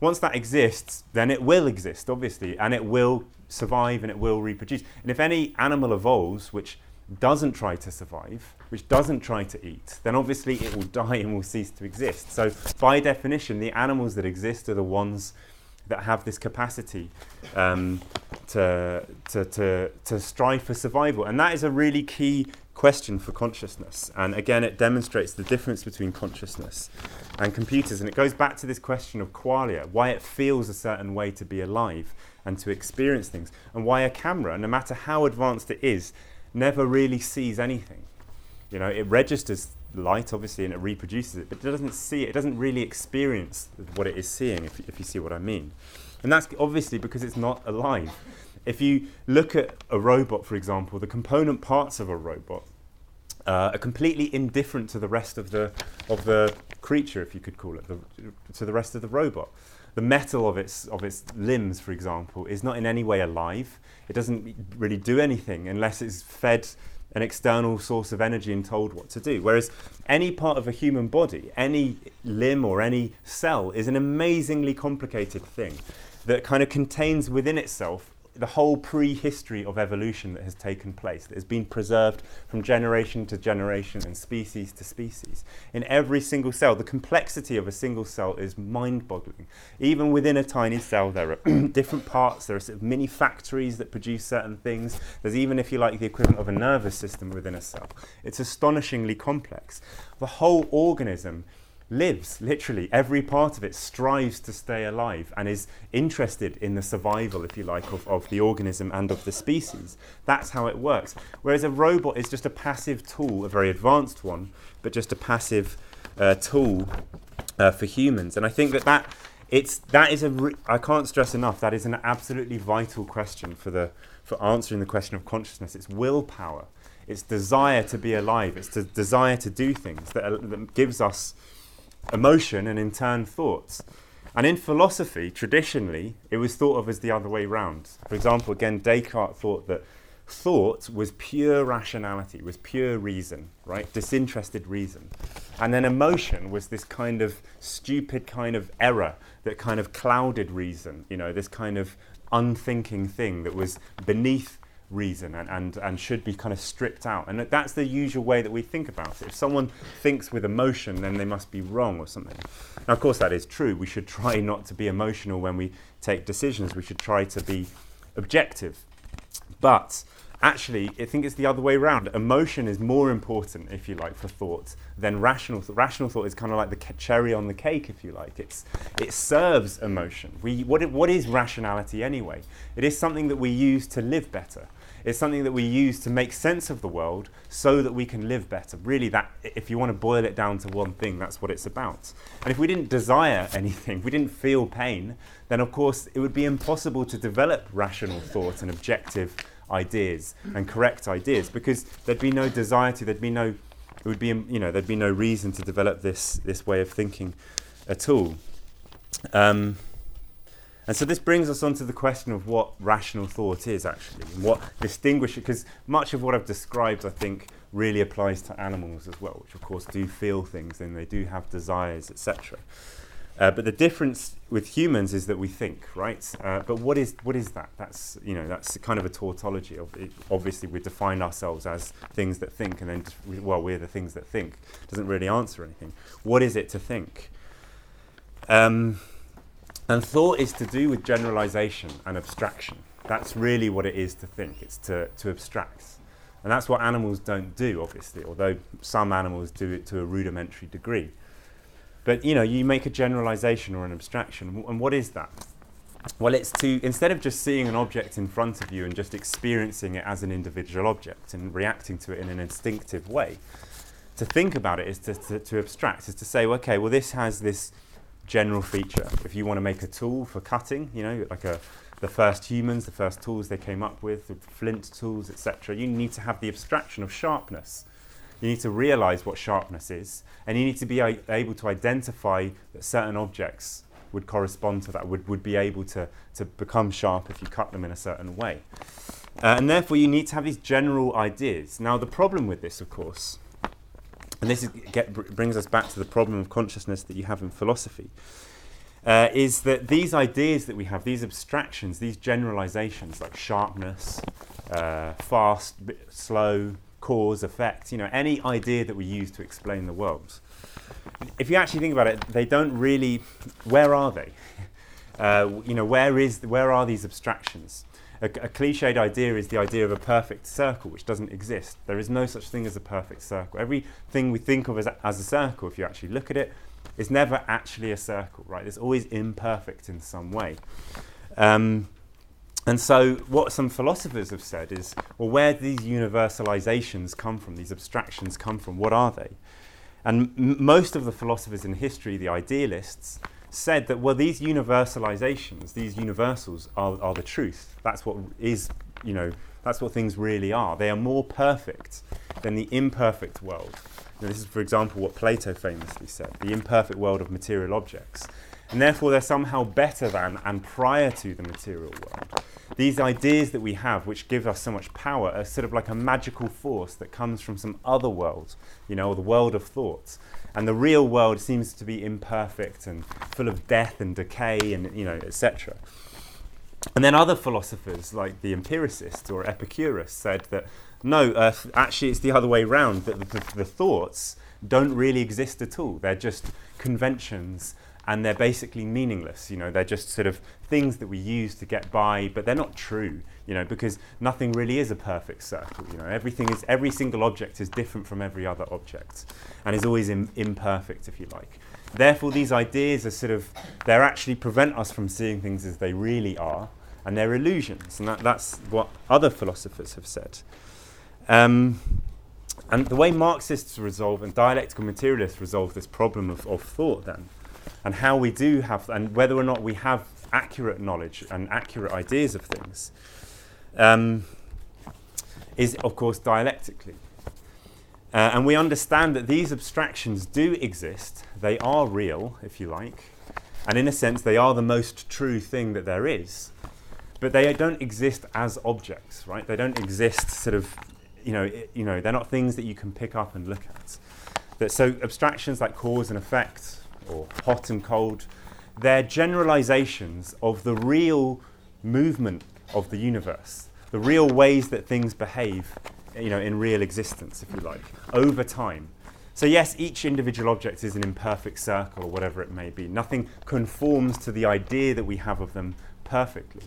Once that exists, then it will exist, obviously, and it will survive and it will reproduce. And if any animal evolves, which doesn't try to survive, which doesn't try to eat, then obviously it will die and will cease to exist. So, by definition, the animals that exist are the ones that have this capacity um, to, to, to, to strive for survival. And that is a really key question for consciousness. And again, it demonstrates the difference between consciousness and computers. And it goes back to this question of qualia, why it feels a certain way to be alive and to experience things, and why a camera, no matter how advanced it is, never really sees anything. You know, it registers light, obviously, and it reproduces it, but it doesn't see it. It doesn't really experience what it is seeing, if, if you see what I mean. And that's obviously because it's not alive. If you look at a robot, for example, the component parts of a robot uh, are completely indifferent to the rest of the of the creature, if you could call it, the, to the rest of the robot. The metal of its of its limbs, for example, is not in any way alive. It doesn't really do anything unless it's fed an external source of energy and told what to do. Whereas any part of a human body, any limb or any cell, is an amazingly complicated thing that kind of contains within itself the whole prehistory of evolution that has taken place, that has been preserved from generation to generation and species to species. In every single cell, the complexity of a single cell is mind boggling. Even within a tiny cell, there are different parts, there are sort of mini factories that produce certain things. There's even, if you like, the equivalent of a nervous system within a cell. It's astonishingly complex. The whole organism lives, literally. Every part of it strives to stay alive and is interested in the survival, if you like, of, of the organism and of the species. That's how it works. Whereas a robot is just a passive tool, a very advanced one, but just a passive uh, tool uh, for humans. And I think that that it's that is a re- I can't stress enough that is an absolutely vital question for the for answering the question of consciousness. It's willpower, it's desire to be alive, it's the desire to do things that, are, that gives us emotion and in turn thoughts. And in philosophy, traditionally, it was thought of as the other way round. For example, again, Descartes thought that thought was pure rationality, was pure reason, right? Disinterested reason. And then emotion was this kind of stupid kind of error that kind of clouded reason, you know, this kind of unthinking thing that was beneath reason and, and, and should be kind of stripped out. And that's the usual way that we think about it. If someone thinks with emotion, then they must be wrong or something. Now, of course, that is true. We should try not to be emotional when we take decisions, we should try to be objective. But actually, I think it's the other way around. Emotion is more important, if you like, for thought than rational thought. Rational thought is kind of like the cherry on the cake, if you like. It's, it serves emotion. We, what, what is rationality anyway? It is something that we use to live better. It's something that we use to make sense of the world so that we can live better. Really, that if you want to boil it down to one thing, that's what it's about. And if we didn't desire anything, if we didn't feel pain, then of course it would be impossible to develop rational thought and objective ideas and correct ideas because there'd be no desire to, there'd be no, it would be, you know, there'd be no reason to develop this this way of thinking at all. Um, and so this brings us on to the question of what rational thought is actually, and what distinguishes, it, because much of what I've described, I think, really applies to animals as well, which of course do feel things and they do have desires, etc. Uh, but the difference with humans is that we think, right? Uh, but what is what is that? That's you know that's kind of a tautology. Of it, obviously, we define ourselves as things that think, and then we, well, we're the things that think. Doesn't really answer anything. What is it to think? Um, and thought is to do with generalization and abstraction. That's really what it is to think. It's to, to abstract. And that's what animals don't do, obviously, although some animals do it to a rudimentary degree. But you know, you make a generalization or an abstraction, and what is that? Well, it's to instead of just seeing an object in front of you and just experiencing it as an individual object and reacting to it in an instinctive way, to think about it is to, to, to abstract, is to say, okay, well, this has this general feature. If you want to make a tool for cutting, you know, like a, the first humans, the first tools they came up with, the flint tools, etc., you need to have the abstraction of sharpness. You need to realize what sharpness is, and you need to be able to identify that certain objects would correspond to that, would, would be able to, to become sharp if you cut them in a certain way. Uh, and therefore, you need to have these general ideas. Now, the problem with this, of course, and this is, get, brings us back to the problem of consciousness that you have in philosophy, uh, is that these ideas that we have, these abstractions, these generalizations like sharpness, uh, fast, slow, cause, effect, you know, any idea that we use to explain the world. If you actually think about it, they don't really, where are they? Uh, you know, where, is, where are these abstractions? A, a cliched idea is the idea of a perfect circle, which doesn't exist. There is no such thing as a perfect circle. Everything we think of as a, as a circle, if you actually look at it, is never actually a circle, right? It's always imperfect in some way. Um, and so, what some philosophers have said is, well, where do these universalizations come from? These abstractions come from? What are they? And m- most of the philosophers in history, the idealists, said that, well, these universalizations, these universals are, are the truth. That's what is, you know, that's what things really are. They are more perfect than the imperfect world. Now, this is, for example, what Plato famously said the imperfect world of material objects. And therefore, they're somehow better than and prior to the material world. These ideas that we have, which give us so much power, are sort of like a magical force that comes from some other world, you know, the world of thoughts. And the real world seems to be imperfect and full of death and decay and you know etc and then other philosophers like the empiricists or epicurus said that no uh, actually it's the other way around that the, the, the thoughts don't really exist at all. They're just conventions and they're basically meaningless. You know, they're just sort of things that we use to get by, but they're not true. You know, because nothing really is a perfect circle. You know, everything is every single object is different from every other object, and is always Im- imperfect, if you like. Therefore, these ideas are sort of they actually prevent us from seeing things as they really are, and they're illusions, and that, that's what other philosophers have said. Um, and the way Marxists resolve and dialectical materialists resolve this problem of, of thought, then, and how we do have, and whether or not we have accurate knowledge and accurate ideas of things, um, is of course dialectically. Uh, and we understand that these abstractions do exist, they are real, if you like, and in a sense, they are the most true thing that there is. But they don't exist as objects, right? They don't exist sort of, you know, you know, they're not things that you can pick up and look at. That so abstractions like cause and effect, or hot and cold, they're generalizations of the real movement of the universe, the real ways that things behave, you know, in real existence, if you like, over time. So yes, each individual object is an imperfect circle or whatever it may be. Nothing conforms to the idea that we have of them perfectly.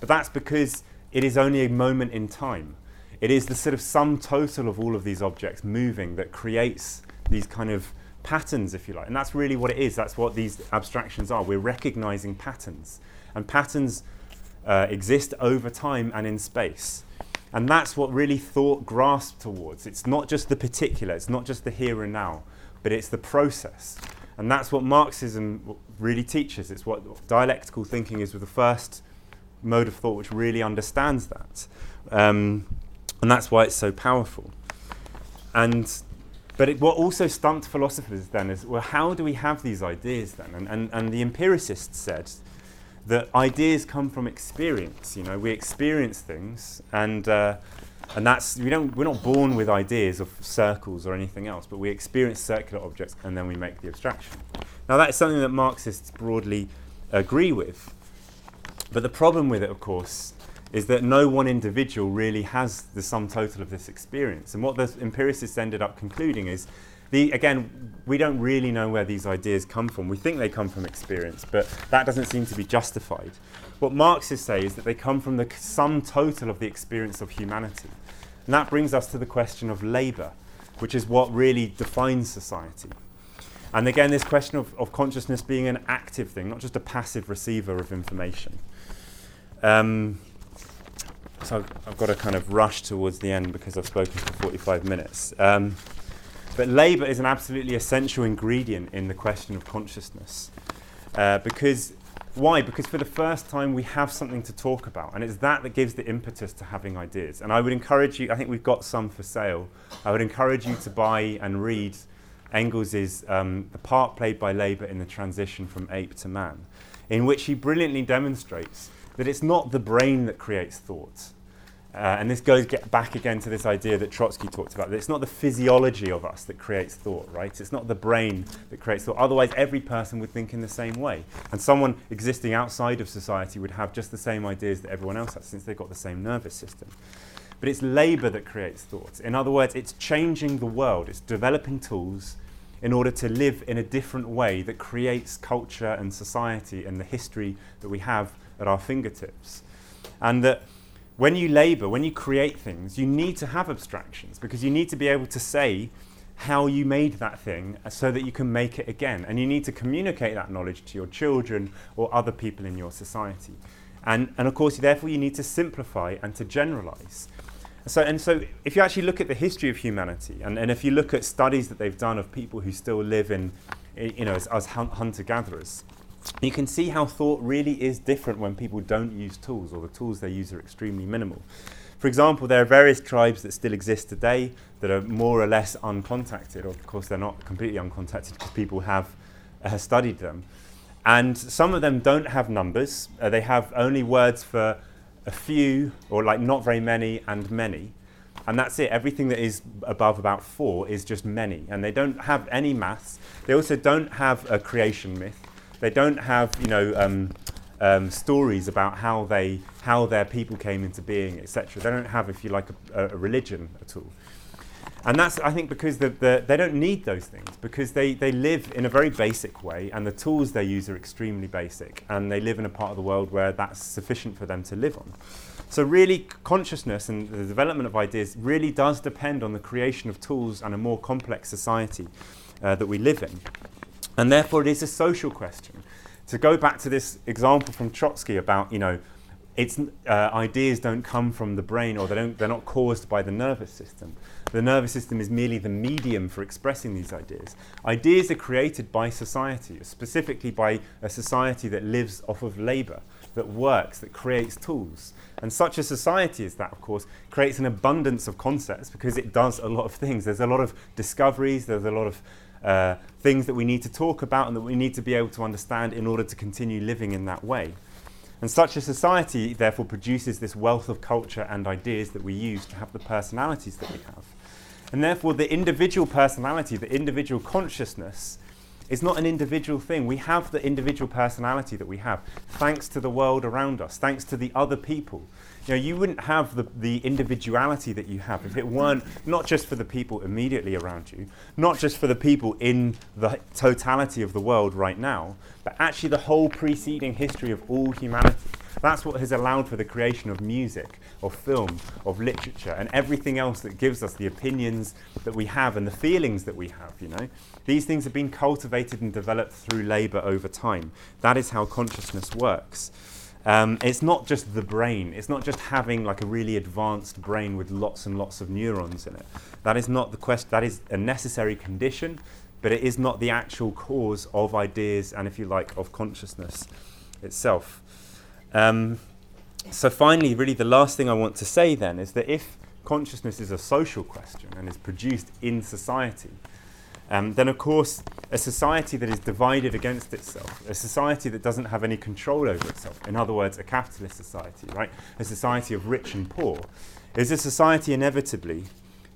But that's because it is only a moment in time. It is the sort of sum total of all of these objects moving that creates these kind of patterns, if you like. And that's really what it is. That's what these abstractions are. We're recognizing patterns. And patterns uh, exist over time and in space. And that's what really thought grasps towards. It's not just the particular, it's not just the here and now, but it's the process. And that's what Marxism really teaches. It's what dialectical thinking is with the first mode of thought which really understands that. Um, and that's why it's so powerful. And but it, what also stumped philosophers then is well, how do we have these ideas then? And, and, and the empiricists said that ideas come from experience. You know, we experience things, and uh, and that's we don't we're not born with ideas of circles or anything else, but we experience circular objects and then we make the abstraction. Now that is something that Marxists broadly agree with. But the problem with it, of course, is that no one individual really has the sum total of this experience. And what the empiricists ended up concluding is, the, again, we don't really know where these ideas come from. We think they come from experience, but that doesn't seem to be justified. What Marxists say is that they come from the sum total of the experience of humanity. And that brings us to the question of labour, which is what really defines society. And again, this question of, of consciousness being an active thing, not just a passive receiver of information. Um, so I've got to kind of rush towards the end because I've spoken for 45 minutes. Um, but labour is an absolutely essential ingredient in the question of consciousness. Uh, because why? Because for the first time we have something to talk about, and it's that that gives the impetus to having ideas. And I would encourage you. I think we've got some for sale. I would encourage you to buy and read Engels's um, the part played by labour in the transition from ape to man, in which he brilliantly demonstrates that it's not the brain that creates thoughts. Uh, and this goes back again to this idea that Trotsky talked about. That it's not the physiology of us that creates thought, right? It's not the brain that creates thought. Otherwise, every person would think in the same way. And someone existing outside of society would have just the same ideas that everyone else has, since they've got the same nervous system. But it's labour that creates thought. In other words, it's changing the world. It's developing tools in order to live in a different way that creates culture and society and the history that we have at our fingertips. And that when you labour, when you create things, you need to have abstractions because you need to be able to say how you made that thing so that you can make it again. And you need to communicate that knowledge to your children or other people in your society. And, and of course, therefore, you need to simplify and to generalize. So, and so, if you actually look at the history of humanity, and, and if you look at studies that they've done of people who still live in, you know, as, as hunter-gatherers, you can see how thought really is different when people don't use tools, or the tools they use are extremely minimal. For example, there are various tribes that still exist today that are more or less uncontacted, or of course they're not completely uncontacted because people have uh, studied them. And some of them don't have numbers, uh, they have only words for a few, or like not very many, and many. And that's it. Everything that is above about four is just many. And they don't have any maths. They also don't have a creation myth. They don't have, you know, um, um, stories about how they, how their people came into being, etc. They don't have, if you like, a, a religion at all. And that's, I think, because the, the, they don't need those things, because they, they live in a very basic way, and the tools they use are extremely basic, and they live in a part of the world where that's sufficient for them to live on. So, really, consciousness and the development of ideas really does depend on the creation of tools and a more complex society uh, that we live in. And therefore, it is a social question. To go back to this example from Trotsky about, you know, it's, uh, ideas don't come from the brain or they don't, they're not caused by the nervous system. The nervous system is merely the medium for expressing these ideas. Ideas are created by society, specifically by a society that lives off of labour, that works, that creates tools. And such a society as that, of course, creates an abundance of concepts because it does a lot of things. There's a lot of discoveries, there's a lot of uh, things that we need to talk about and that we need to be able to understand in order to continue living in that way. And such a society, therefore, produces this wealth of culture and ideas that we use to have the personalities that we have. And therefore, the individual personality, the individual consciousness, is not an individual thing. We have the individual personality that we have thanks to the world around us, thanks to the other people. You know, you wouldn't have the, the individuality that you have if it weren't not just for the people immediately around you, not just for the people in the totality of the world right now, but actually the whole preceding history of all humanity. That's what has allowed for the creation of music, of film, of literature, and everything else that gives us the opinions that we have and the feelings that we have, you know. These things have been cultivated and developed through labour over time. That is how consciousness works. Um, it's not just the brain. It's not just having like a really advanced brain with lots and lots of neurons in it. That is not the question. That is a necessary condition, but it is not the actual cause of ideas and, if you like, of consciousness itself. Um, so, finally, really, the last thing I want to say then is that if consciousness is a social question and is produced in society, um, then of course a society that is divided against itself, a society that doesn't have any control over itself, in other words, a capitalist society, right, a society of rich and poor, is a society inevitably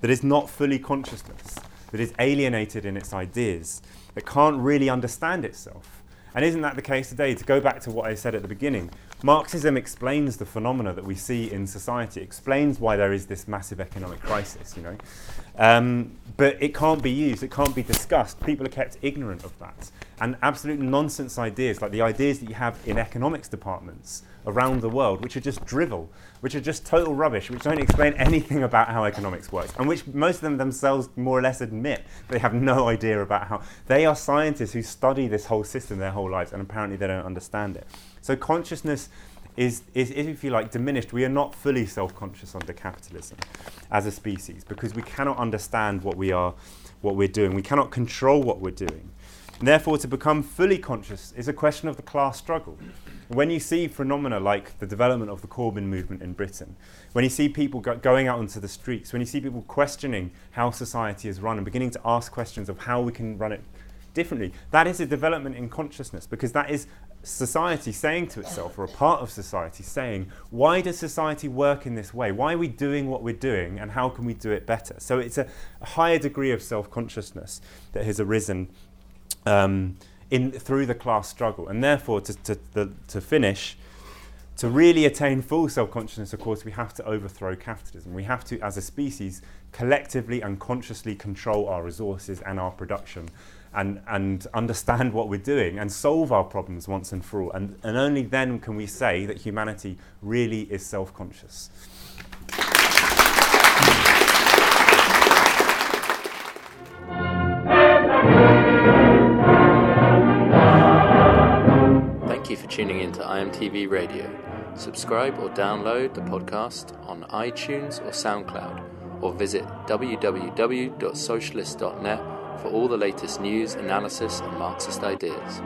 that is not fully consciousness, that is alienated in its ideas, that can't really understand itself. And isn't that the case today? To go back to what I said at the beginning, Marxism explains the phenomena that we see in society, explains why there is this massive economic crisis, you know. Um, but it can't be used, it can't be discussed. People are kept ignorant of that. And absolute nonsense ideas, like the ideas that you have in economics departments around the world, which are just drivel, which are just total rubbish, which don't explain anything about how economics works, and which most of them themselves more or less admit they have no idea about how. They are scientists who study this whole system their whole lives, and apparently they don't understand it. So consciousness is, is, if you like, diminished. We are not fully self conscious under capitalism as a species because we cannot understand what we are, what we're doing. We cannot control what we're doing. And therefore, to become fully conscious is a question of the class struggle. When you see phenomena like the development of the Corbyn movement in Britain, when you see people go- going out onto the streets, when you see people questioning how society is run and beginning to ask questions of how we can run it differently, that is a development in consciousness because that is society saying to itself, or a part of society saying, why does society work in this way? Why are we doing what we're doing, and how can we do it better? So it's a, a higher degree of self consciousness that has arisen um, in, through the class struggle. And therefore, to, to, the, to finish, to really attain full self consciousness, of course, we have to overthrow capitalism. We have to, as a species, collectively and consciously control our resources and our production and, and understand what we're doing and solve our problems once and for all. And, and only then can we say that humanity really is self conscious. Thank you for tuning in to IMTV Radio. Subscribe or download the podcast on iTunes or SoundCloud, or visit www.socialist.net for all the latest news, analysis, and Marxist ideas.